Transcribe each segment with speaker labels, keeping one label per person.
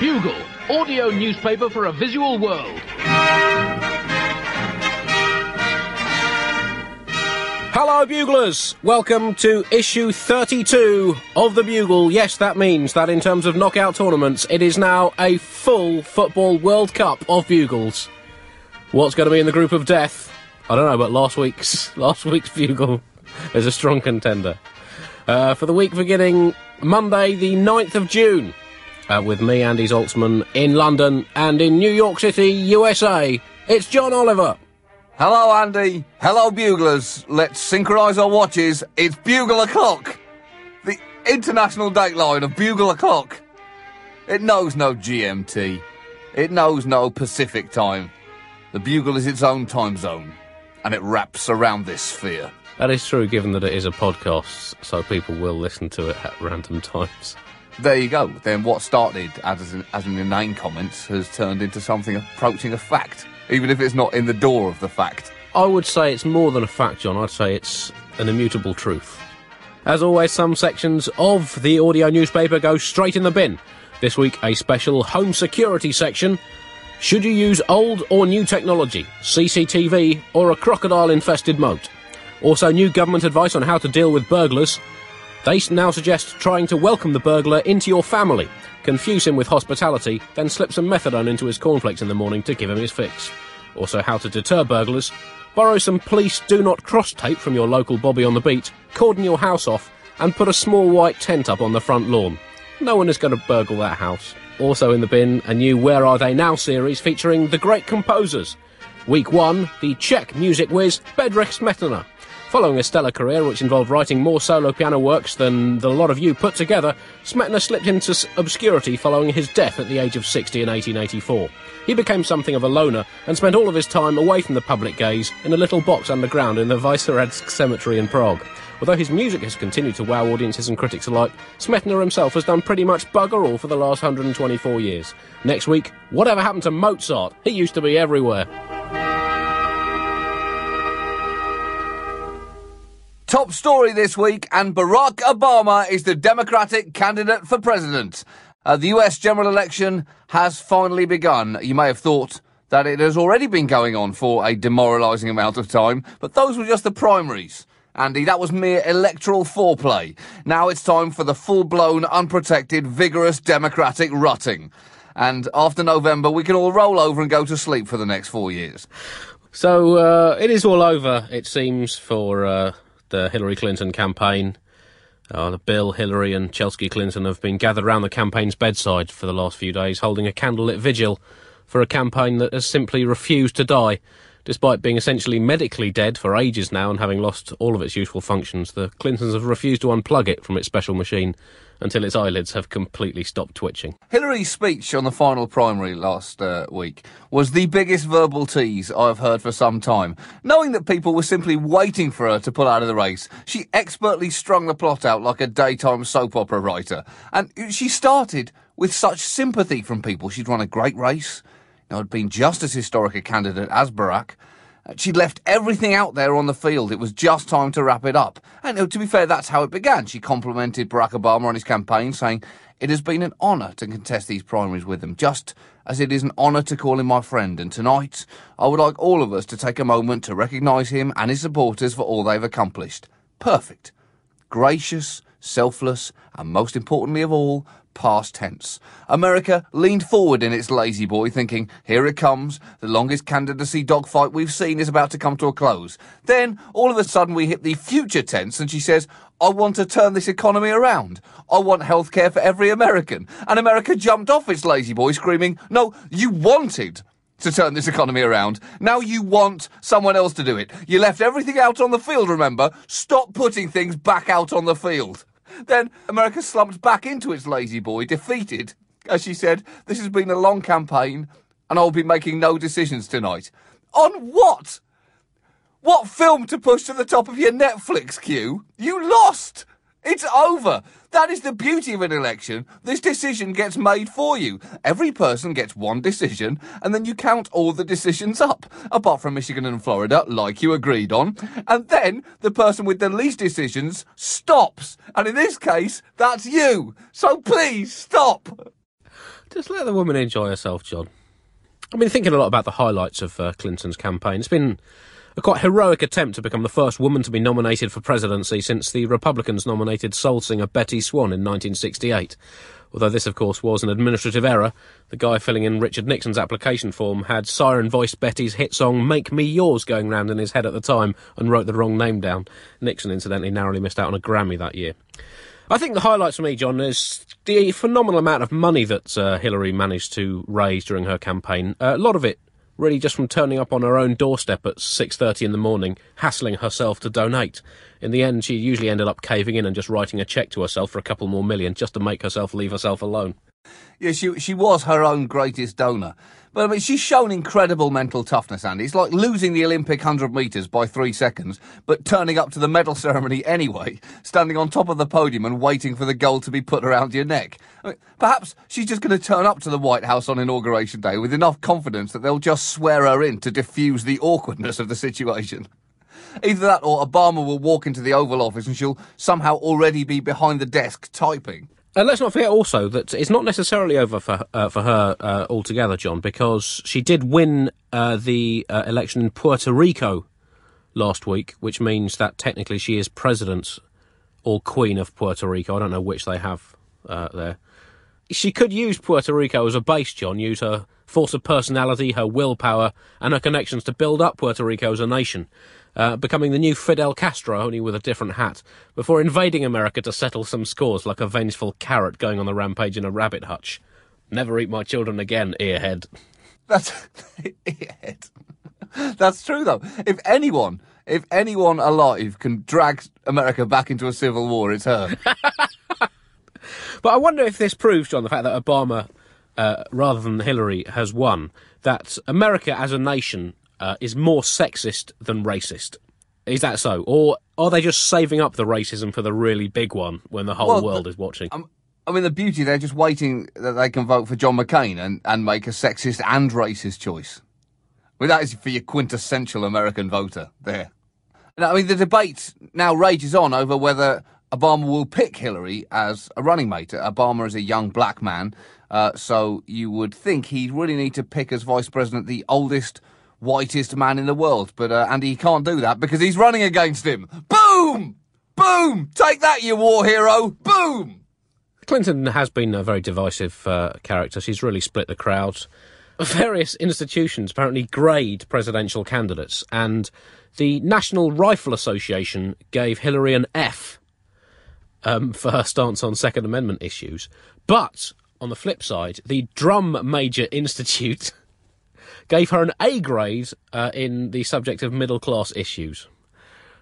Speaker 1: Bugle, audio newspaper for a visual world.
Speaker 2: Hello, Buglers! Welcome to issue 32 of The Bugle. Yes, that means that in terms of knockout tournaments, it is now a full Football World Cup of Bugles. What's going to be in the group of death? I don't know, but last week's last week's Bugle is a strong contender. Uh, for the week beginning Monday, the 9th of June, uh, with me, Andy Zaltzman, in London and in New York City, USA, it's John Oliver.
Speaker 3: Hello, Andy. Hello, buglers. Let's synchronise our watches. It's bugle o'clock. The international dateline of bugle o'clock. It knows no GMT. It knows no Pacific time. The bugle is its own time zone, and it wraps around this sphere.
Speaker 2: That is true, given that it is a podcast, so people will listen to it at random times.
Speaker 3: There you go. Then what started as an, as an inane comment has turned into something approaching a fact, even if it's not in the door of the fact.
Speaker 2: I would say it's more than a fact, John. I'd say it's an immutable truth. As always, some sections of the audio newspaper go straight in the bin. This week, a special home security section. Should you use old or new technology, CCTV, or a crocodile infested moat? Also, new government advice on how to deal with burglars. They now suggest trying to welcome the burglar into your family, confuse him with hospitality, then slip some methadone into his cornflakes in the morning to give him his fix. Also, how to deter burglars. Borrow some police do not cross tape from your local Bobby on the beat, cordon your house off, and put a small white tent up on the front lawn. No one is going to burgle that house. Also in the bin, a new Where Are They Now series featuring the great composers. Week 1, the Czech music whiz Bedřich Smetana. Following a stellar career which involved writing more solo piano works than the lot of you put together, Smetana slipped into obscurity following his death at the age of 60 in 1884. He became something of a loner and spent all of his time away from the public gaze in a little box underground in the Vyseradsk cemetery in Prague. Although his music has continued to wow audiences and critics alike, Smetana himself has done pretty much bugger all for the last 124 years. Next week, whatever happened to Mozart? He used to be everywhere.
Speaker 3: Top story this week, and Barack Obama is the Democratic candidate for president. Uh, the US general election has finally begun. You may have thought that it has already been going on for a demoralising amount of time, but those were just the primaries. Andy, that was mere electoral foreplay. Now it's time for the full blown, unprotected, vigorous democratic rutting. And after November, we can all roll over and go to sleep for the next four years.
Speaker 2: So uh, it is all over, it seems, for uh, the Hillary Clinton campaign. Uh, Bill, Hillary, and Chelsea Clinton have been gathered around the campaign's bedside for the last few days, holding a candlelit vigil for a campaign that has simply refused to die. Despite being essentially medically dead for ages now and having lost all of its useful functions, the Clintons have refused to unplug it from its special machine until its eyelids have completely stopped twitching.
Speaker 3: Hillary's speech on the final primary last uh, week was the biggest verbal tease I've heard for some time. Knowing that people were simply waiting for her to pull out of the race, she expertly strung the plot out like a daytime soap opera writer. And she started with such sympathy from people. She'd run a great race. You know, had been just as historic a candidate as Barack. She'd left everything out there on the field. It was just time to wrap it up. And to be fair, that's how it began. She complimented Barack Obama on his campaign, saying, It has been an honour to contest these primaries with him, just as it is an honour to call him my friend. And tonight, I would like all of us to take a moment to recognise him and his supporters for all they've accomplished. Perfect. Gracious, selfless, and most importantly of all, past tense. America leaned forward in its La-Z-Boy, thinking, here it comes, the longest candidacy dogfight we've seen is about to come to a close. Then, all of a sudden, we hit the future tense, and she says, I want to turn this economy around. I want healthcare for every American. And America jumped off its La-Z-Boy, screaming, No, you wanted to turn this economy around. Now you want someone else to do it. You left everything out on the field, remember? Stop putting things back out on the field. Then America slumped back into its La-Z-Boy, defeated. As she said, this has been a long campaign, and I'll be making no decisions tonight. On what? What film to push to the top of your Netflix queue? You lost! It's over! That is the beauty of an election. This decision gets made for you. Every person gets one decision, and then you count all the decisions up, apart from Michigan and Florida, like you agreed on. And then the person with the least decisions stops. And in this case, that's you. So please stop!
Speaker 2: Just let the woman enjoy herself, John. I've been thinking a lot about the highlights of uh, Clinton's campaign. It's been a quite heroic attempt to become the first woman to be nominated for presidency since the Republicans nominated soul singer Bettye Swann in 1968. Although this, of course, was an administrative error, the guy filling in Richard Nixon's application form had siren voiced Bettye's hit song Make Me Yours going round in his head at the time and wrote the wrong name down. Nixon, incidentally, narrowly missed out on a Grammy that year. I think the highlights for me, John, is the phenomenal amount of money that uh, Hillary managed to raise during her campaign. Uh, a lot of it really just from turning up on her own doorstep at 6.30 in the morning, hassling herself to donate. In the end, she usually ended up caving in and just writing a cheque to herself for a couple more million just to make herself leave herself alone.
Speaker 3: Yeah, she she was her own greatest donor. But I mean, she's shown incredible mental toughness, Andy. It's like losing the Olympic 100 metres by three seconds, but turning up to the medal ceremony anyway, standing on top of the podium and waiting for the gold to be put around your neck. I mean, perhaps she's just going to turn up to the White House on Inauguration Day with enough confidence that they'll just swear her in to diffuse the awkwardness of the situation. Either that or Obama will walk into the Oval Office and she'll somehow already be behind the desk typing.
Speaker 2: And let's not forget also that it's not necessarily over for uh, for her uh, altogether, John, because she did win uh, the uh, election in Puerto Rico last week, which means that technically she is president or queen of Puerto Rico. I don't know which they have uh, there. She could use Puerto Rico as a base, John. Use her force of personality, her willpower, and her connections to build up Puerto Rico as a nation uh, becoming the new Fidel Castro, only with a different hat, before invading America to settle some scores like a vengeful carrot going on the rampage in a rabbit hutch. Never eat my children again, earhead.
Speaker 3: That's earhead. That's true, though. If anyone, if anyone alive can drag America back into a civil war, it's her.
Speaker 2: but I wonder if this proves, John, the fact that Obama, uh, rather than Hillary, has won, that America as a nation uh, is more sexist than racist. Is that so? Or are they just saving up the racism for the really big one when the whole well, world is watching?
Speaker 3: Um, I mean, the beauty, they're just waiting that they can vote for John McCain and, and make a sexist and racist choice. I mean, that is for your quintessential American voter there. I mean, the debate now rages on over whether Obama will pick Hillary as a running mate. Obama is a young black man, uh, so you would think he'd really need to pick as vice president the oldest whitest man in the world. But uh, Andy, he can't do that because he's running against him. Boom! Boom! Take that, you war hero! Boom!
Speaker 2: Clinton has been a very divisive uh, character. She's really split the crowd. Various institutions apparently grade presidential candidates, and the National Rifle Association gave Hillary an F um, for her stance on Second Amendment issues. But on the flip side, the Drum Major Institute gave her an A grade uh, in the subject of middle class issues.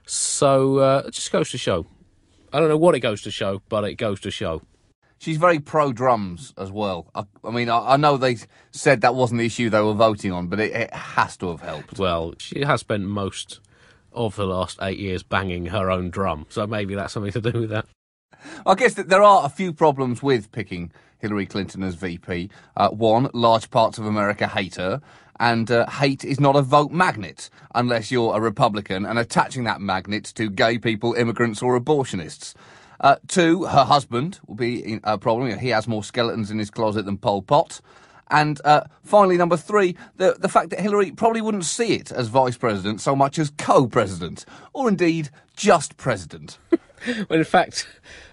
Speaker 2: So uh, it just goes to show. I don't know what it goes to show, but it goes to show.
Speaker 3: She's very pro drums as well. I, I mean, I, I, know they said that wasn't the issue they were voting on, but it, it has to have helped.
Speaker 2: Well, she has spent most of the last eight years banging her own drum, so maybe that's something to do with that.
Speaker 3: I guess that there are a few problems with picking Hillary Clinton as VP. Uh, one, large parts of America hate her and uh, hate is not a vote magnet unless you're a Republican and attaching that magnet to gay people, immigrants, or abortionists. Uh, two, her husband will be a problem. He has more skeletons in his closet than Pol Pot. And uh, finally, number three, the, the fact that Hillary probably wouldn't see it as vice president so much as co president, or indeed just president.
Speaker 2: well, in fact,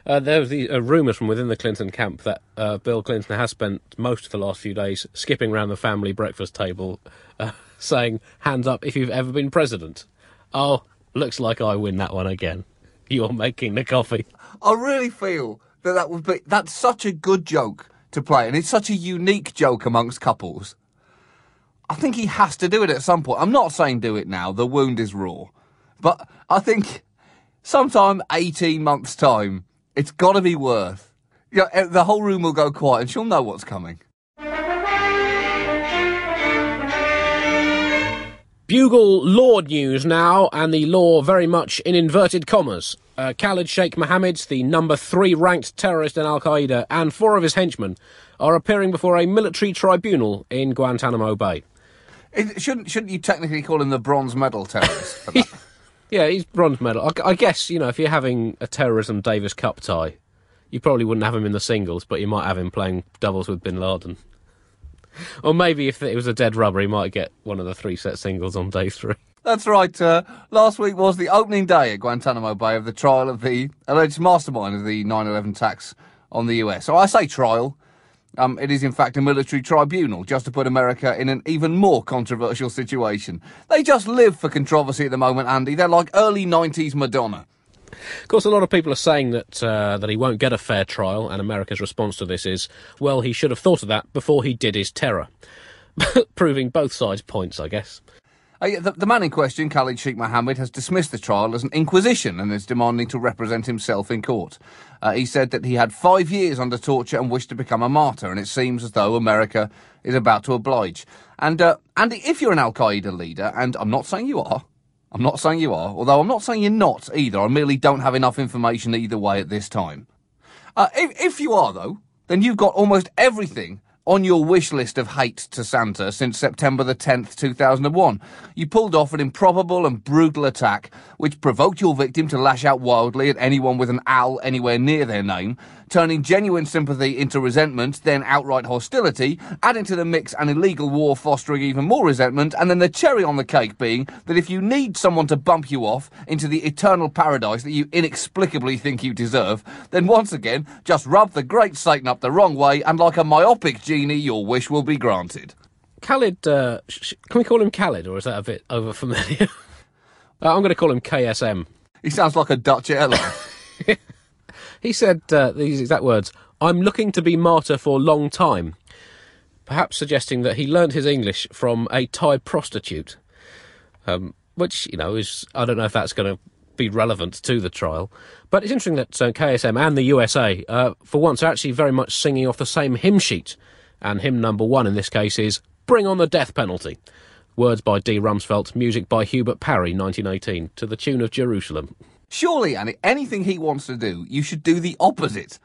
Speaker 2: uh, there was the, uh, rumours from within the Clinton camp that uh, Bill Clinton has spent most of the last few days skipping around the family breakfast table, uh, saying, "Hands up if you've ever been president." Oh, looks like I win that one again. You're making the coffee.
Speaker 3: I really feel that that would be that's such a good joke to play, and it's such a unique joke amongst couples. I think he has to do it at some point. I'm not saying do it now. The wound is raw, but I think sometime 18 months' time, it's got to be worth. Yeah, you know, the whole room will go quiet and she'll know what's coming.
Speaker 2: Bugle law news now, and the law very much in inverted commas. Uh, Khalid Sheikh Mohammed, the number three ranked terrorist in Al Qaeda, and four of his henchmen are appearing before a military tribunal in Guantanamo Bay.
Speaker 3: It, shouldn't shouldn't you technically call him the bronze medal terrorist?
Speaker 2: Yeah, he's bronze medal. I, I, guess you know if you're having a terrorism Davis Cup tie, You probably wouldn't have him in the singles, but you might have him playing doubles with Bin Laden. Or maybe if it was a dead rubber, he might get one of the three set singles on day three.
Speaker 3: That's right. Uh, last week was the opening day at Guantanamo Bay of the trial of the alleged mastermind of the 9 11 attacks on the US. So I say trial. Um, it is, in fact, a military tribunal, just to put America in an even more controversial situation. They just live for controversy at the moment, Andy. They're like early 90s Madonna.
Speaker 2: Of course, a lot of people are saying that uh, that he won't get a fair trial, and America's response to this is, well, he should have thought of that before he did his terror. Proving both sides' points, I guess.
Speaker 3: Uh, the, the, man in question, Khalid Sheikh Mohammed, has dismissed the trial as an inquisition and is demanding to represent himself in court. Uh, he said that he had five years under torture and wished to become a martyr, and it seems as though America is about to oblige. And uh, Andy, if you're an Al Qaeda leader, and I'm not saying you are, I'm not saying you are, although I'm not saying you're not either. I merely don't have enough information either way at this time. Uh, if, if you are, though, then you've got almost everything on your wish list of hate to Santa since September the 10th, 2001. You pulled off an improbable and brutal attack which provoked your victim to lash out wildly at anyone with an Al anywhere near their name, turning genuine sympathy into resentment, then outright hostility, adding to the mix an illegal war fostering even more resentment, and then the cherry on the cake being that if you need someone to bump you off into the eternal paradise that you inexplicably think you deserve, then once again, just rub the great Satan up the wrong way, and like a myopic genie, your wish will be granted.
Speaker 2: Khalid, uh, sh- can we call him Khalid, or is that a bit over familiar? uh, I'm going to call him KSM.
Speaker 3: He sounds like a Dutch airline.
Speaker 2: He said uh, these exact words I'm looking to be martyr for a long time, perhaps suggesting that he learnt his English from a Thai prostitute. Um, which, you know, is, I don't know if that's going to be relevant to the trial. But it's interesting that uh, KSM and the USA, uh, for once, are actually very much singing off the same hymn sheet. And hymn number one in this case is Bring on the Death Penalty. Words by D. Rumsfeld, music by Hubert Parry, 1918, to the tune of Jerusalem.
Speaker 3: Surely, Andy, anything he wants to do, you should do the opposite.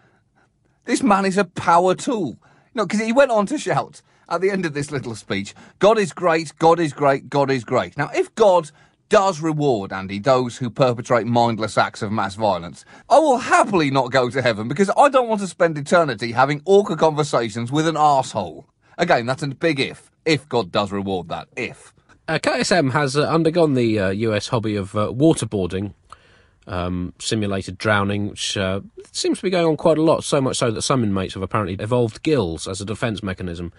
Speaker 3: This man is a power tool. No, because he went on to shout at the end of this little speech, God is great, God is great, God is great. Now, if God does reward, Andy, those who perpetrate mindless acts of mass violence, I will happily not go to heaven because I don't want to spend eternity having awkward conversations with an asshole. Again, that's a big if. If God does reward that. If.
Speaker 2: Uh, KSM has uh, undergone the uh, US hobby of uh, waterboarding um, simulated drowning, which uh, seems to be going on quite a lot, so much so that some inmates have apparently evolved gills as a defence mechanism.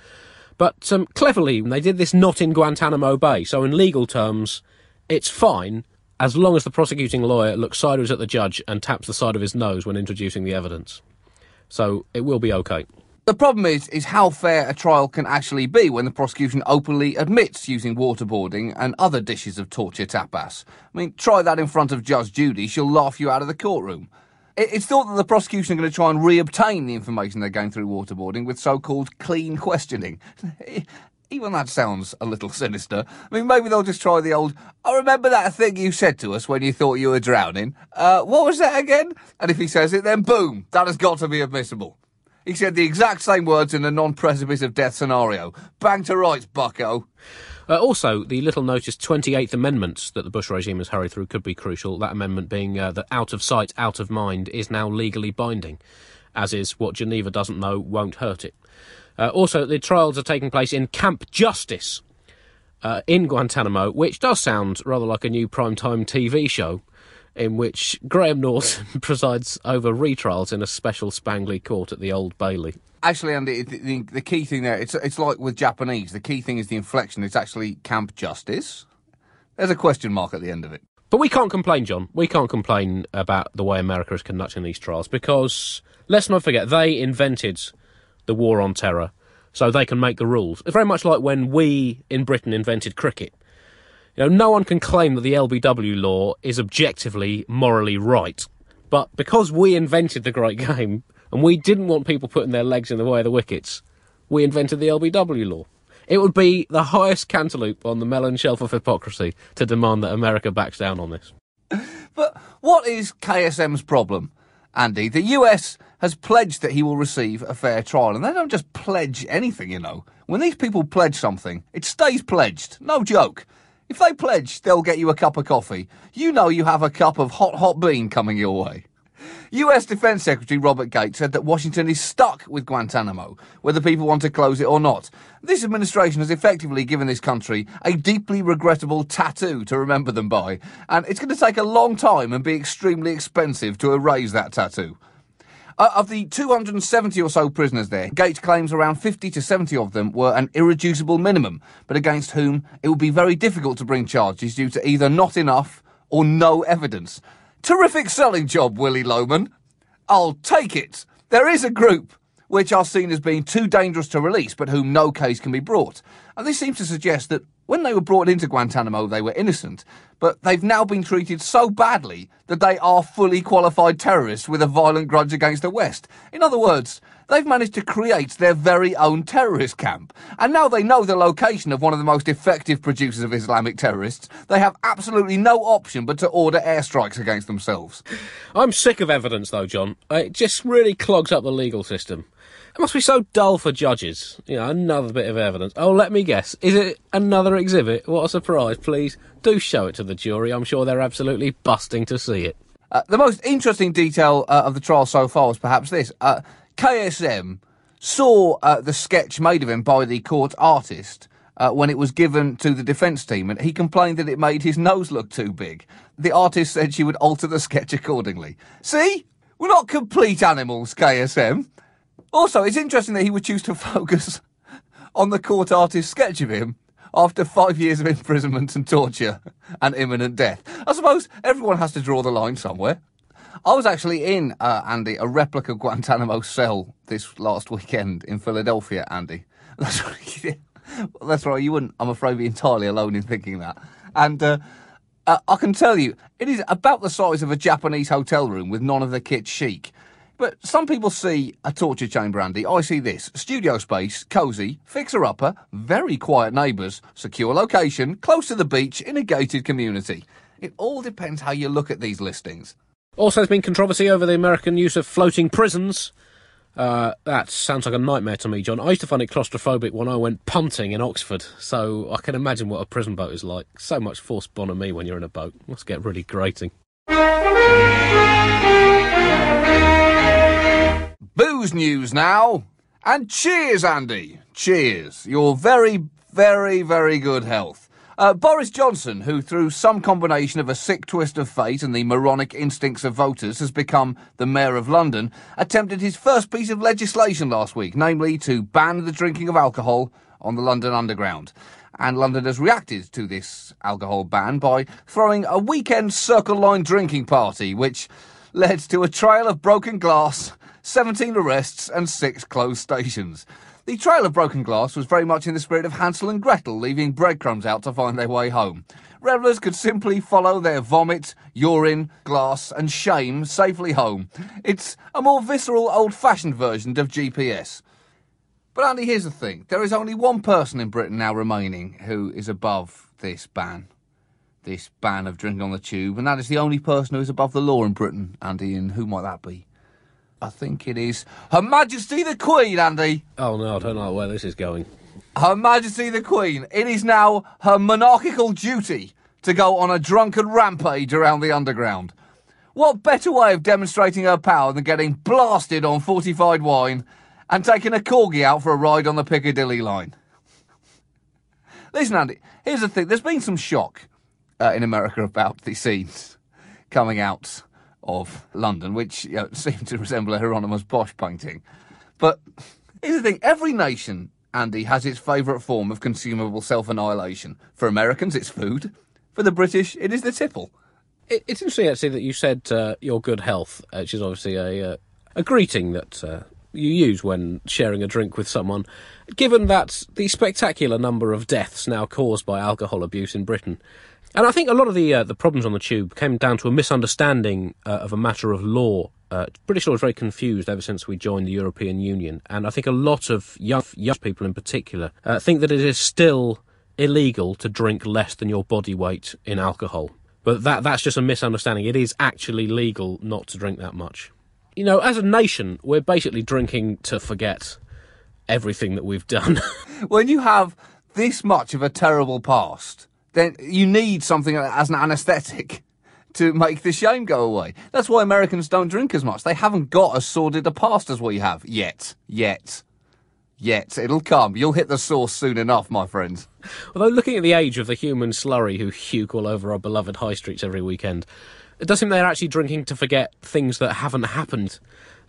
Speaker 2: But um, cleverly, they did this not in Guantanamo Bay, so in legal terms, it's fine as long as the prosecuting lawyer looks sideways at the judge and taps the side of his nose when introducing the evidence. So it will be okay.
Speaker 3: The problem is, is how fair a trial can actually be when the prosecution openly admits using waterboarding and other dishes of torture tapas. I mean, try that in front of Judge Judy, she'll laugh you out of the courtroom. It's thought that the prosecution are going to try and re-obtain the information they're going through waterboarding with so-called clean questioning. Even that sounds a little sinister. I mean, maybe they'll just try the old, I remember that thing you said to us when you thought you were drowning. Uh, what was that again? And if he says it, then boom, that has got to be admissible. He said the exact same words in a non-precipice of death scenario. Bang to rights, bucko.
Speaker 2: Uh, also, the little noticed 28th Amendment that the Bush regime has hurried through could be crucial. That amendment being uh, that out of sight, out of mind is now legally binding, as is what Geneva doesn't know won't hurt it. Uh, also, the trials are taking place in Camp Justice uh, in Guantanamo, which does sound rather like a new primetime TV show in which Graham Norton presides over retrials in a special Spangly court at the Old Bailey.
Speaker 3: Actually, Andy, the, the, the, key thing there, it's, it's like with Japanese, the key thing is the inflection. It's actually Camp Justice. There's a question mark at the end of it.
Speaker 2: But we can't complain, John. We can't complain about the way America is conducting these trials because, let's not forget, they invented the war on terror so they can make the rules. It's very much like when we in Britain invented cricket. You know, no one can claim that the LBW law is objectively morally right. But because we invented the great game, and we didn't want people putting their legs in the way of the wickets, we invented the LBW law. It would be the highest cantaloupe on the melon shelf of hypocrisy to demand that America backs down on this.
Speaker 3: But what is KSM's problem, Andy? The US has pledged that he will receive a fair trial, and they don't just pledge anything, you know. When these people pledge something, it stays pledged. No joke. If they pledge they'll get you a cup of coffee, you know you have a cup of hot, hot bean coming your way. US Defense Secretary Robert Gates said that Washington is stuck with Guantanamo, whether people want to close it or not. This administration has effectively given this country a deeply regrettable tattoo to remember them by, and it's going to take a long time and be extremely expensive to erase that tattoo. Uh, of the 270 or so prisoners there, Gates claims around 50 to 70 of them were an irreducible minimum, but against whom it would be very difficult to bring charges due to either not enough or no evidence. Terrific selling job, Willy Loman. I'll take it. There is a group which are seen as being too dangerous to release, but whom no case can be brought. And this seems to suggest that when they were brought into Guantanamo, they were innocent, but they've now been treated so badly that they are fully qualified terrorists with a violent grudge against the West. In other words, they've managed to create their very own terrorist camp. And now they know the location of one of the most effective producers of Islamic terrorists. They have absolutely no option but to order airstrikes against themselves.
Speaker 2: I'm sick of evidence, though, John. It just really clogs up the legal system. It must be so dull for judges. You know, another bit of evidence. Oh, let me guess. Is it another exhibit? What a surprise, please. Do show it to the jury. I'm sure they're absolutely busting to see it.
Speaker 3: Uh, the most interesting detail uh, of the trial so far was perhaps this. Uh, KSM saw uh, the sketch made of him by the court artist uh, when it was given to the defence team, and he complained that it made his nose look too big. The artist said she would alter the sketch accordingly. See? We're not complete animals, KSM. Also, it's interesting that he would choose to focus on the court artist's sketch of him after five years of imprisonment and torture and imminent death. I suppose everyone has to draw the line somewhere. I was actually in, uh, Andy, a replica Guantanamo cell this last weekend in Philadelphia, Andy. That's right. That's right. You wouldn't, I'm afraid, be entirely alone in thinking that. And uh, uh, I can tell you, it is about the size of a Japanese hotel room with none of the kit chic. But some people see a torture chamber, Andy. I see this. Studio space, cosy, fixer-upper, very quiet neighbours, secure location, close to the beach, in a gated community. It all depends how you look at these listings.
Speaker 2: Also, there's been controversy over the American use of floating prisons. Uh, that sounds like a nightmare to me, John. I used to find it claustrophobic when I went punting in Oxford, so I can imagine what a prison boat is like. So much forced bonhomie when you're in a boat. Must get really grating.
Speaker 3: Booze news now. And cheers, Andy. Cheers. Your very, very, very good health. Uh, Boris Johnson, who through some combination of a sick twist of fate and the moronic instincts of voters has become the Mayor of London, attempted his first piece of legislation last week, namely to ban the drinking of alcohol on the London Underground. And London has reacted to this alcohol ban by throwing a weekend Circle Line drinking party, which led to a trail of broken glass 17 arrests, and six closed stations. The trail of broken glass was very much in the spirit of Hansel and Gretel leaving breadcrumbs out to find their way home. Revellers could simply follow their vomit, urine, glass, and shame safely home. It's a more visceral, old fashioned version of GPS. But Andy, here's the thing there is only one person in Britain now remaining who is above this ban. This ban of drinking on the tube, and that is the only person who is above the law in Britain, Andy, and who might that be? I think it is Her Majesty the Queen, Andy.
Speaker 2: Oh no, I don't know where this is going.
Speaker 3: Her Majesty the Queen. It is now her monarchical duty to go on a drunken rampage around the underground. What better way of demonstrating her power than getting blasted on fortified wine and taking a corgi out for a ride on the Piccadilly line? Listen, Andy, here's the thing. There's been some shock uh, in America about the scenes coming out of London, which you know, seemed to resemble a Hieronymus Bosch painting. But here's the thing every nation, Andy, has its favourite form of consumable self annihilation. For Americans, it's food. For the British, it is the tipple.
Speaker 2: It, it's interesting, actually, that you said uh, your good health, which is obviously a, uh, a greeting that uh, you use when sharing a drink with someone, given that the spectacular number of deaths now caused by alcohol abuse in Britain and I think a lot of the uh, the problems on the tube came down to a misunderstanding uh, of a matter of law. Uh, British law is very confused ever since we joined the European Union, and I think a lot of young young people in particular uh, think that it is still illegal to drink less than your body weight in alcohol. But that that's just a misunderstanding. It is actually legal not to drink that much. You know, as a nation, we're basically drinking to forget everything that we've done.
Speaker 3: when you have this much of a terrible past then you need something as an anaesthetic to make the shame go away. That's why Americans don't drink as much. They haven't got as sordid a past as we have yet. Yet. Yet. It'll come. You'll hit the source soon enough, my friends.
Speaker 2: Although looking at the age of the human slurry who puke all over our beloved high streets every weekend, it does seem they're actually drinking to forget things that haven't happened,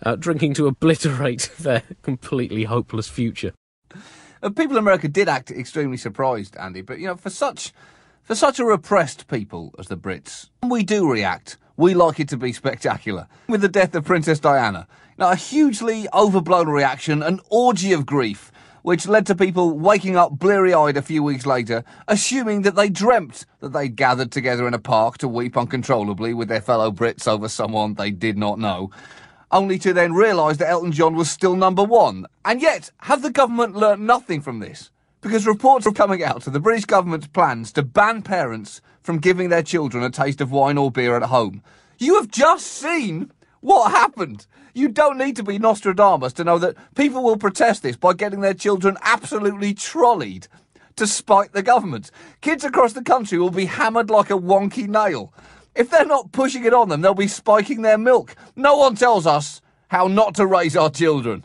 Speaker 2: uh, drinking to obliterate their completely hopeless future.
Speaker 3: Uh, people in America did act extremely surprised, Andy, but you know, for such for such a repressed people as the Brits, when we do react, we like it to be spectacular. With the death of Princess Diana, now a hugely overblown reaction, an orgy of grief, which led to people waking up bleary eyed a few weeks later, assuming that they dreamt that they'd gathered together in a park to weep uncontrollably with their fellow Brits over someone they did not know only to then realise that Elton John was still number one. And yet, have the government learnt nothing from this? Because reports are coming out of the British government's plans to ban parents from giving their children a taste of wine or beer at home. You have just seen what happened. You don't need to be Nostradamus to know that people will protest this by getting their children absolutely trolleyed to spite the government. Kids across the country will be hammered like a wonky nail. If they're not pushing it on them, they'll be spiking their milk. No one tells us how not to raise our children.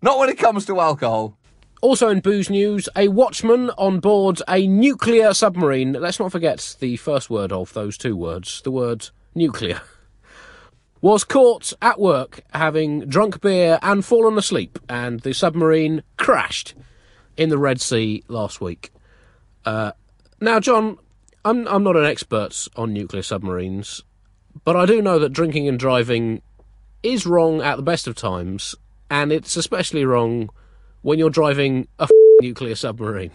Speaker 3: Not when it comes to alcohol.
Speaker 2: Also in booze news, a watchman on board a nuclear submarine. Let's not forget the first word of those two words, the word nuclear. Was caught at work having drunk beer and fallen asleep, and the submarine crashed in the Red Sea last week. Uh, now, John, I'm I'm not an expert on nuclear submarines, but I do know that drinking and driving is wrong at the best of times, and it's especially wrong when you're driving a nuclear submarine.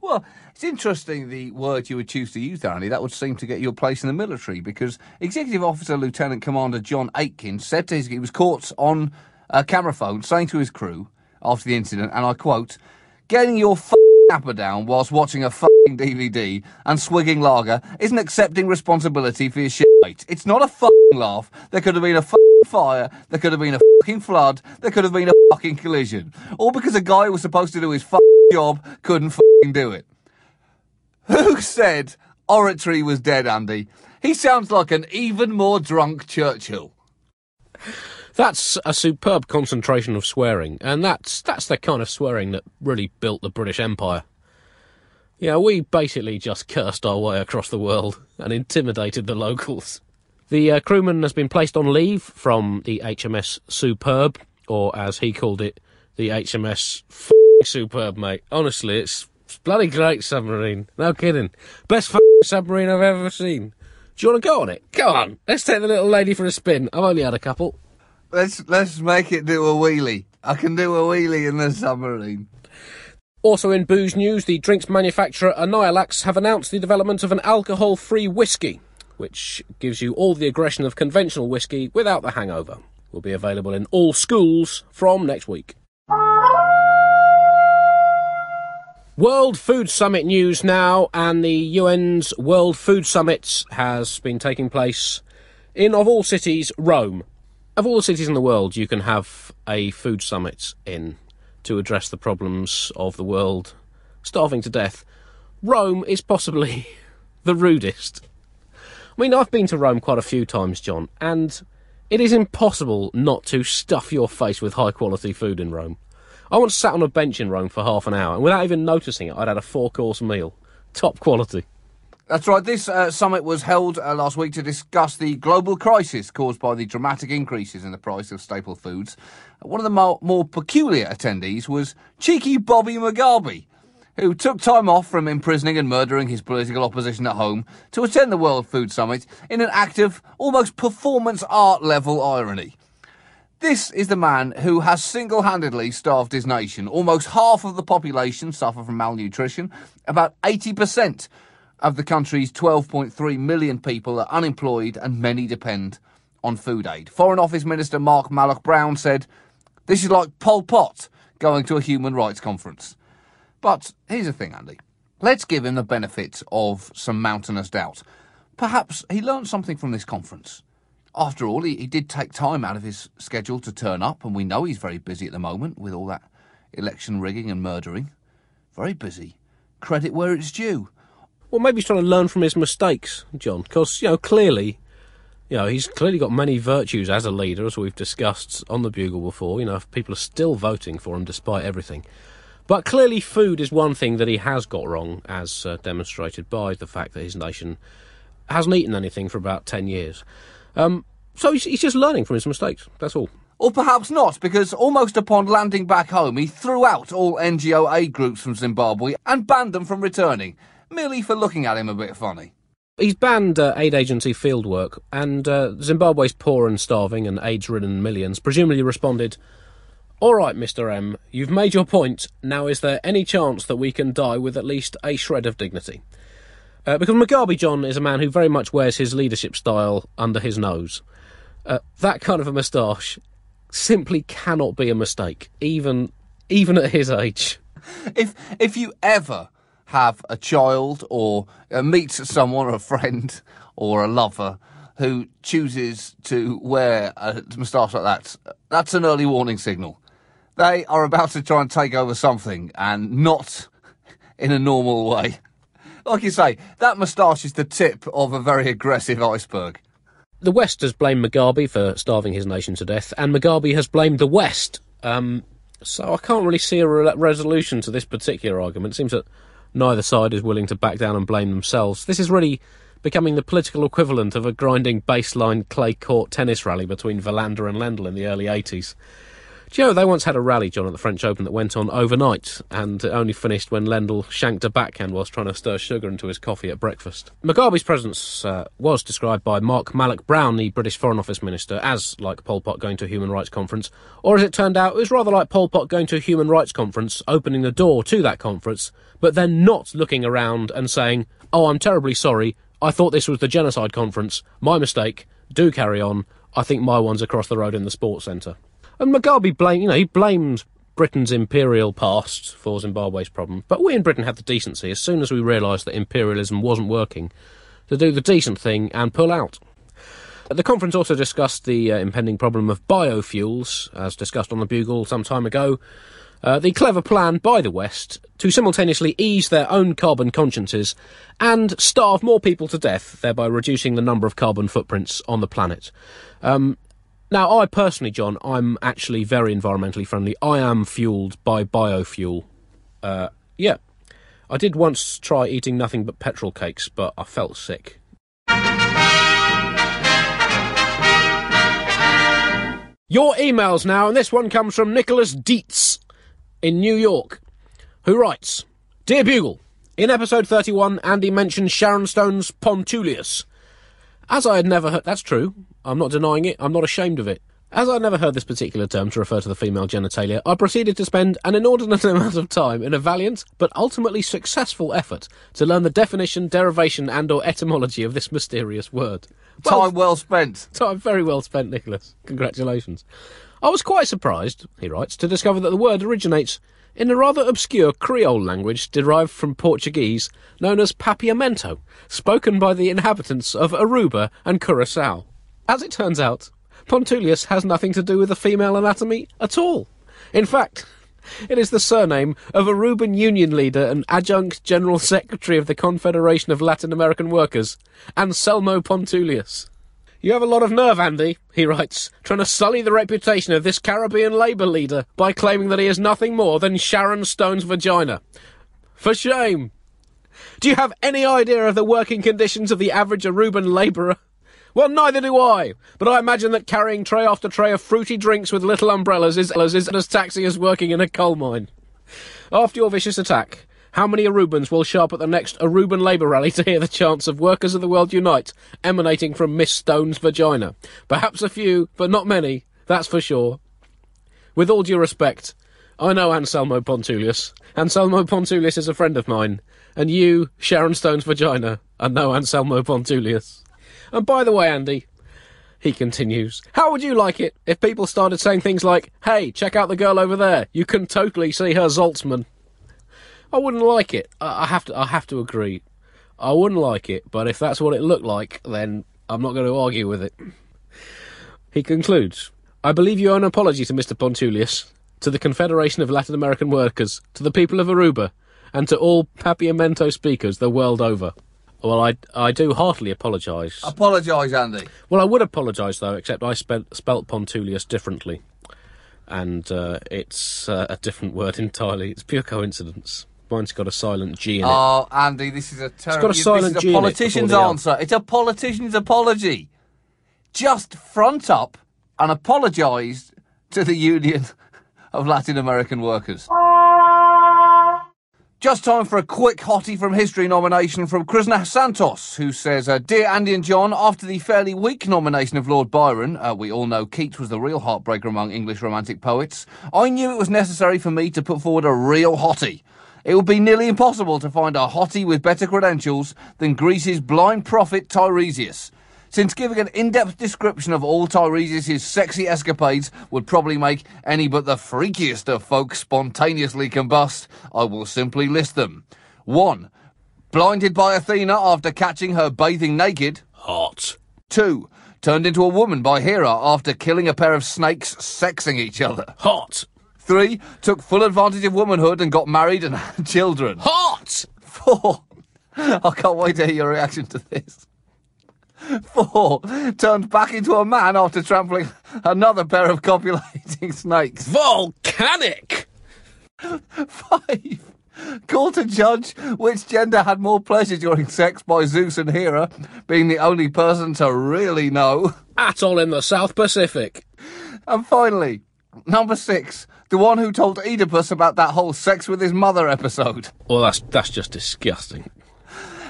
Speaker 3: Well, it's interesting the word you would choose to use there, Andy. That would seem to get you a place in the military because Executive Officer Lieutenant Commander John Aitken said to his, he was caught on a camera phone saying to his crew after the incident, and I quote, getting your napper down whilst watching a fucking DVD and swigging lager isn't accepting responsibility for your shit, mate. It's not a fucking laugh. There could have been a fucking fire. There could have been a fucking flood. There could have been a fucking collision. All because a guy who was supposed to do his fucking job couldn't fucking do it. Who said oratory was dead, Andy? He sounds like an even more drunk Churchill.
Speaker 2: That's a superb concentration of swearing, and that's that's the kind of swearing that really built the British Empire. Yeah, we basically just cursed our way across the world and intimidated the locals. The uh, crewman has been placed on leave from the HMS Superb, or as he called it, the HMS Superb, mate. Honestly, it's, bloody great submarine. No kidding. Best submarine I've ever seen. Do you want to go on it? Go on. Let's take the little lady for a spin. I've only had a couple.
Speaker 3: Let's let's make it do a wheelie. I can do a wheelie in the submarine.
Speaker 2: Also in booze news, the drinks manufacturer Anialax have announced the development of an alcohol-free whiskey, which gives you all the aggression of conventional whiskey without the hangover. Will be available in all schools from next week. World Food Summit news now, and the UN's World Food Summit has been taking place in, of all cities, Rome of all the cities in the world, you can have a food summit in to address the problems of the world starving to death. Rome is possibly the rudest. I mean, I've been to Rome quite a few times, John, and it is impossible not to stuff your face with high quality food in Rome. I once sat on a bench in Rome for half an hour, and without even noticing it, I'd had a four course meal. Top quality.
Speaker 3: That's right. This uh, summit was held uh, last week to discuss the global crisis caused by the dramatic increases in the price of staple foods. One of the more, more peculiar attendees was cheeky Bobby Mugabe, who took time off from imprisoning and murdering his political opposition at home to attend the World Food Summit in an act of almost performance art level irony. This is the man who has single handedly starved his nation. Almost half of the population suffer from malnutrition, about 80% of the country's 12.3 million people are unemployed and many depend on food aid. Foreign Office Minister Mark Malloch Brown said, This is like Pol Pot going to a human rights conference. But here's the thing, Andy. Let's give him the benefit of some mountainous doubt. Perhaps he learned something from this conference. After all, he, he did take time out of his schedule to turn up, and we know he's very busy at the moment with all that election rigging and murdering. Very busy. Credit where it's due.
Speaker 2: Well, maybe he's trying to learn from his mistakes, John, because, you know, clearly, you know, he's clearly got many virtues as a leader, as we've discussed on the Bugle before. You know, people are still voting for him despite everything. But clearly, food is one thing that he has got wrong, as uh, demonstrated by the fact that his nation hasn't eaten anything for about 10 years. Um, so he's, he's just learning from his mistakes, that's all.
Speaker 3: Or perhaps not, because almost upon landing back home, he threw out all NGO aid groups from Zimbabwe and banned them from returning, merely for looking at him a bit funny.
Speaker 2: He's banned uh, aid agency fieldwork, and uh, Zimbabwe's poor and starving and AIDS ridden millions presumably responded, All right, Mr. M, you've made your point. Now, is there any chance that we can die with at least a shred of dignity? Uh, because Mugabe John is a man who very much wears his leadership style under his nose. Uh, that kind of a moustache simply cannot be a mistake, even even at his age.
Speaker 3: If if you ever have a child or uh, meet someone, a friend or a lover who chooses to wear a moustache like that, that's an early warning signal. They are about to try and take over something, and not in a normal way. Like you say, that moustache is the tip of a very aggressive iceberg.
Speaker 2: The West has blamed Mugabe for starving his nation to death, and Mugabe has blamed the West. Um, so I can't really see a re- resolution to this particular argument. It seems that neither side is willing to back down and blame themselves. This is really becoming the political equivalent of a grinding baseline clay court tennis rally between Wilander and Lendl in the early 80s. Do you know, they once had a rally, John, at the French Open that went on overnight, and it only finished when Lendl shanked a backhand whilst trying to stir sugar into his coffee at breakfast. Mugabe's presence uh, was described by Mark Malloch Brown, the British Foreign Office Minister, as like Pol Pot going to a human rights conference, or as it turned out, it was rather like Pol Pot going to a human rights conference, opening the door to that conference, but then not looking around and saying, Oh, I'm terribly sorry, I thought this was the genocide conference, my mistake, do carry on, I think my one's across the road in the sports centre. And Mugabe blame, you know, he blames Britain's imperial past for Zimbabwe's problems. But we in Britain had the decency, as soon as we realised that imperialism wasn't working, to do the decent thing and pull out. The conference also discussed the uh, impending problem of biofuels, as discussed on the Bugle some time ago. Uh, the clever plan by the West to simultaneously ease their own carbon consciences and starve more people to death, thereby reducing the number of carbon footprints on the planet. Um, now, I personally, John, I'm actually very environmentally friendly. I am fueled by biofuel. Uh, yeah. I did once try eating nothing but petrol cakes, but I felt sick. Your emails now, and this one comes from Nicholas Dietz in New York, who writes Dear Bugle, in episode 31, Andy mentioned Sharon Stone's Pontulius. As I had never heard, that's true. I'm not denying it. I'm not ashamed of it. As I'd never heard this particular term to refer to the female genitalia, I proceeded to spend an inordinate amount of time in a valiant but ultimately successful effort to learn the definition, derivation, and/or etymology of this mysterious word.
Speaker 3: Well, time well spent.
Speaker 2: Time very well spent, Nicholas. Congratulations. I was quite surprised, he writes, to discover that the word originates in a rather obscure Creole language derived from Portuguese known as papiamento, spoken by the inhabitants of Aruba and Curacao. As it turns out, Pontulius has nothing to do with the female anatomy at all. In fact, it is the surname of Aruban union leader and adjunct general secretary of the Confederation of Latin American Workers, Anselmo Pontulius. You have a lot of nerve, Andy, he writes, trying to sully the reputation of this Caribbean Labour leader by claiming that he is nothing more than Sharon Stone's vagina. For shame! Do you have any idea of the working conditions of the average Aruban labourer? Well, neither do I, but I imagine that carrying tray after tray of fruity drinks with little umbrellas is, is as taxing as working in a coal mine. After your vicious attack, how many Arubans will show up at the next Aruban Labour rally to hear the chants of Workers of the World Unite emanating from Miss Stone's vagina? Perhaps a few, but not many, that's for sure. With all due respect, I know Anselmo Pontulius. Anselmo Pontulius is a friend of mine. And you, Sharon Stone's vagina, are no Anselmo Pontulius. And by the way, Andy, he continues, how would you like it if people started saying things like, hey, check out the girl over there, you can totally see her Zaltzman? I wouldn't like it. I, I have to. I have to agree. I wouldn't like it, but if that's what it looked like, then I'm not going to argue with it. He concludes, I believe you owe an apology to Mr. Pontulius, to the Confederation of Latin American Workers, to the people of Aruba, and to all Papiamento speakers the world over. Well, I, I do heartily apologise.
Speaker 3: Apologise, Andy.
Speaker 2: Well, I would apologise though, except I spelt, spelt Pontulius differently, and uh, it's uh, a different word entirely. It's pure coincidence. Mine's got a silent G in it.
Speaker 3: Oh, Andy, this is a terrible.
Speaker 2: got a silent
Speaker 3: this is a politician's
Speaker 2: the
Speaker 3: answer. It's a politician's apology. Just front up and apologise to the Union of Latin American Workers. Just time for a quick hottie from history nomination from Krishna Santos, who says, uh, Dear Andy and John, after the fairly weak nomination of Lord Byron, uh, we all know Keats was the real heartbreaker among English romantic poets, I knew it was necessary for me to put forward a real hottie. It would be nearly impossible to find a hottie with better credentials than Greece's blind prophet Tiresias. Since giving an in-depth description of all Tiresias' sexy escapades would probably make any but the freakiest of folk spontaneously combust, I will simply list them. 1. Blinded by Athena after catching her bathing naked.
Speaker 2: Hot.
Speaker 3: 2. Turned into a woman by Hera after killing a pair of snakes sexing each other.
Speaker 2: Hot.
Speaker 3: 3. Took full advantage of womanhood and got married and had children.
Speaker 2: Hot.
Speaker 3: 4. I can't wait to hear your reaction to this. 4. Turned back into a man after trampling another pair of copulating snakes.
Speaker 2: Volcanic.
Speaker 3: 5. Called to judge which gender had more pleasure during sex by Zeus and Hera, being the only person to really know.
Speaker 2: Atoll in the South Pacific.
Speaker 3: And finally, number 6. The one who told Oedipus about that whole sex with his mother episode.
Speaker 2: Well, that's that's just disgusting.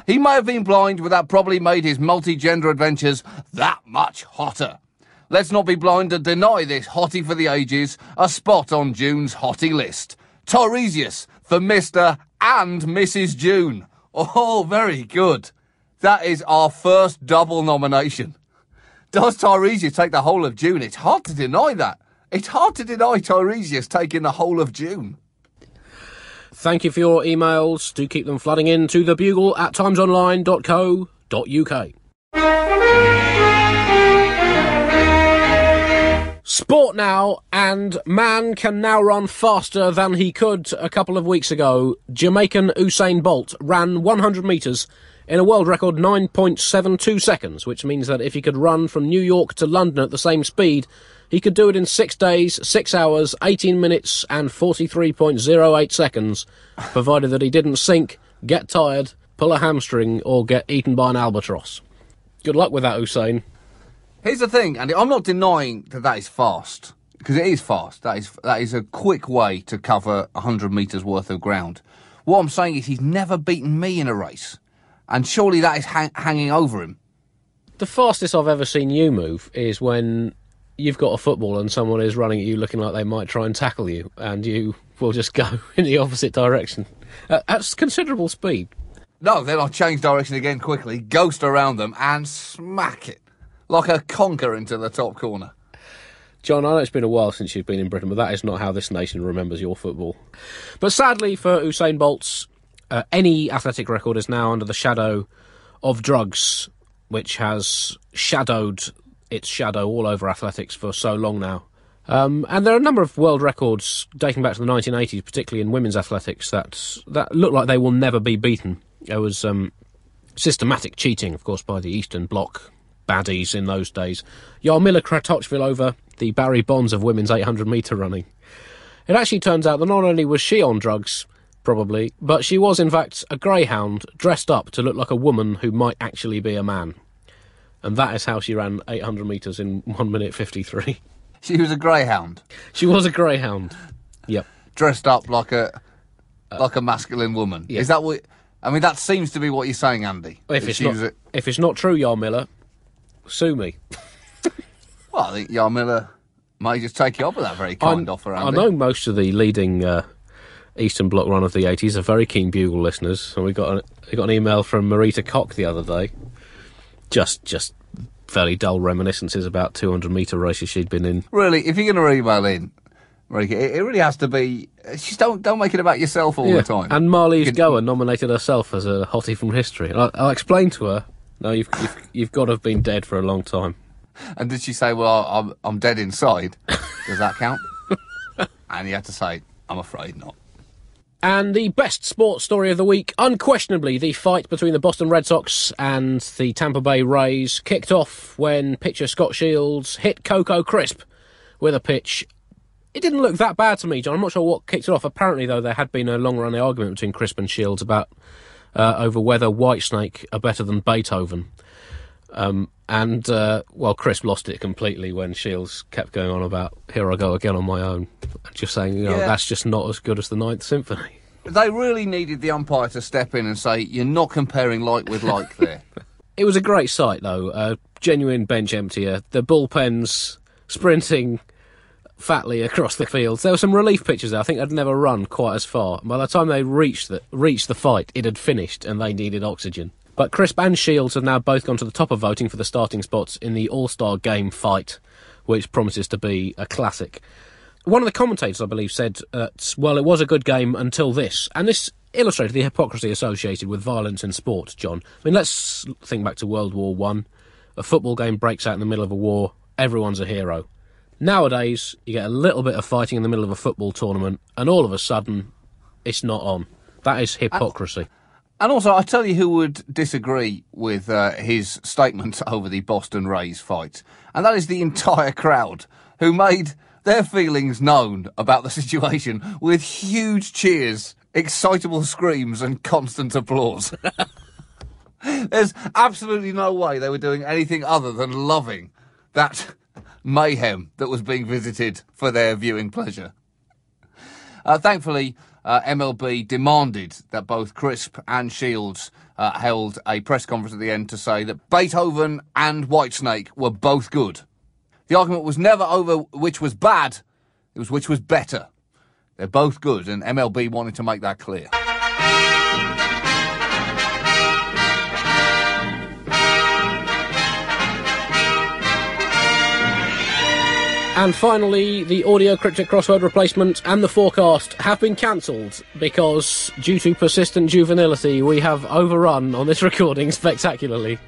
Speaker 3: He may have been blind, but that probably made his multi-gender adventures that much hotter. Let's not be blind to deny this hottie for the ages a spot on June's hottie list. Tiresias for Mr. and Mrs. June. Oh, very good. That is our first double nomination. Does Tiresias take the whole of June? It's hard to deny that. It's hard to deny Tiresias taking the whole of June.
Speaker 2: Thank you for your emails. Do keep them flooding in to the bugle at timesonline.co.uk. Sport now, and man can now run faster than he could a couple of weeks ago. Jamaican Usain Bolt ran 100 metres in a world record 9.72 seconds, which means that if he could run from New York to London at the same speed, he could do it in six days, six hours, 18 minutes, and 43.08 seconds, provided that he didn't sink, get tired, pull a hamstring, or get eaten by an albatross. Good luck with that, Usain.
Speaker 3: Here's the thing, and I'm not denying that that is fast because it is fast. That is that is a quick way to cover 100 meters worth of ground. What I'm saying is he's never beaten me in a race, and surely that is hang- hanging over him.
Speaker 2: The fastest I've ever seen you move is when you've got a football and someone is running at you looking like they might try and tackle you, and you will just go in the opposite direction at, at considerable speed.
Speaker 3: No, then I'll change direction again quickly, ghost around them, and smack it like a conker into the top corner.
Speaker 2: John, I know it's been a while since you've been in Britain, but that is not how this nation remembers your football. But sadly for Usain Bolt's, uh, any athletic record is now under the shadow of drugs, which has shadowed its shadow all over athletics for so long now. Um, and there are a number of world records dating back to the 1980s, particularly in women's athletics, that that look like they will never be beaten. There was um, systematic cheating, of course, by the Eastern Bloc baddies in those days. Jarmila Kratochvílová the Barry Bonds of women's 800 metre running. It actually turns out that not only was she on drugs, probably, but she was in fact a greyhound dressed up to look like a woman who might actually be a man. And that is how she ran 800 metres in 1 minute 53.
Speaker 3: She was a greyhound,
Speaker 2: She was a greyhound. Yep.
Speaker 3: dressed up like a like a masculine woman.
Speaker 2: yeah.
Speaker 3: Is that what? I mean, that seems to be what you're saying, Andy.
Speaker 2: If
Speaker 3: That
Speaker 2: it's
Speaker 3: she
Speaker 2: not,
Speaker 3: was a-
Speaker 2: if it's not true, Jarmila, sue me.
Speaker 3: well, I think Jarmila may just take you up with that very kind
Speaker 2: I,
Speaker 3: offer, Andy.
Speaker 2: I know most of the leading uh, Eastern Bloc run of the 80s are very keen bugle listeners, and we got an, we got an email from Marita Koch the other day. Just just fairly dull reminiscences about 200 metre races she'd been in.
Speaker 3: Really, if you're going to email in, Marita, it, it really has to be. Just don't don't make it about yourself all the time.
Speaker 2: And Marlies
Speaker 3: Good-
Speaker 2: Göhr nominated herself as a hottie from history. And I, I'll explain to her. No, you've, you've you've got to have been dead for a long time.
Speaker 3: And did she say, "Well, I'm I'm dead inside"? Does that count? and you had to say, "I'm afraid not."
Speaker 2: And the best sports story of the week, unquestionably, the fight between the Boston Red Sox and the Tampa Bay Rays kicked off when pitcher Scott Shields hit Coco Crisp with a pitch. It didn't look that bad to me, John. I'm not sure what kicked it off. Apparently, though, there had been a long running argument between Crisp and Shields about uh, over whether Whitesnake are better than Beethoven. Um, and uh, well, Crisp lost it completely when Shields kept going on about "Here I go again on my own," just saying, you know,
Speaker 3: Yeah.
Speaker 2: that's just not as good as the Ninth Symphony.
Speaker 3: They really needed the umpire to step in and say, "You're not comparing like with like there."
Speaker 2: It was a great sight, though. A genuine bench emptier. The bullpens sprinting fatly across the fields. There were some relief pitchers there. I think they'd never run quite as far. By the time they reached the reached the fight, it had finished, and they needed oxygen. But Crisp and Shields have now both gone to the top of voting for the starting spots in the All Star Game fight, which promises to be a classic. One of the commentators, I believe, said that, well, it was a good game until this. And this illustrated the hypocrisy associated with violence in sport, John. I mean, let's think back to World War One. A football game breaks out in the middle of a war, everyone's a hero. Nowadays, you get a little bit of fighting in the middle of a football tournament, and all of a sudden, it's not on. That is hypocrisy.
Speaker 3: And also, I tell you who would disagree with uh, his statement over the Boston Rays fight, and that is the entire crowd who made their feelings known about the situation with huge cheers, excitable screams, and constant applause. There's absolutely no way they were doing anything other than loving that mayhem that was being visited for their viewing pleasure. Uh, thankfully, uh, MLB demanded that both Crisp and Shields uh, held a press conference at the end to say that Beethoven and Whitesnake were both good. The argument was never over which was bad, it was which was better. They're both good, and MLB wanted to make that clear.
Speaker 2: And finally, the audio cryptic crossword replacement and the forecast have been cancelled because, due to persistent juvenility, we have overrun on this recording spectacularly.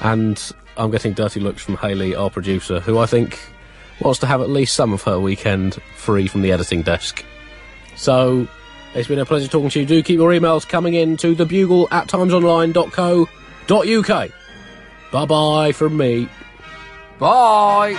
Speaker 2: And I'm getting dirty looks from Haley, our producer, who I think wants to have at least some of her weekend free from the editing desk. So, it's been a pleasure talking to you. Do keep your emails coming in to thebugle at timesonline.co.uk. Bye bye from me.
Speaker 3: Bye!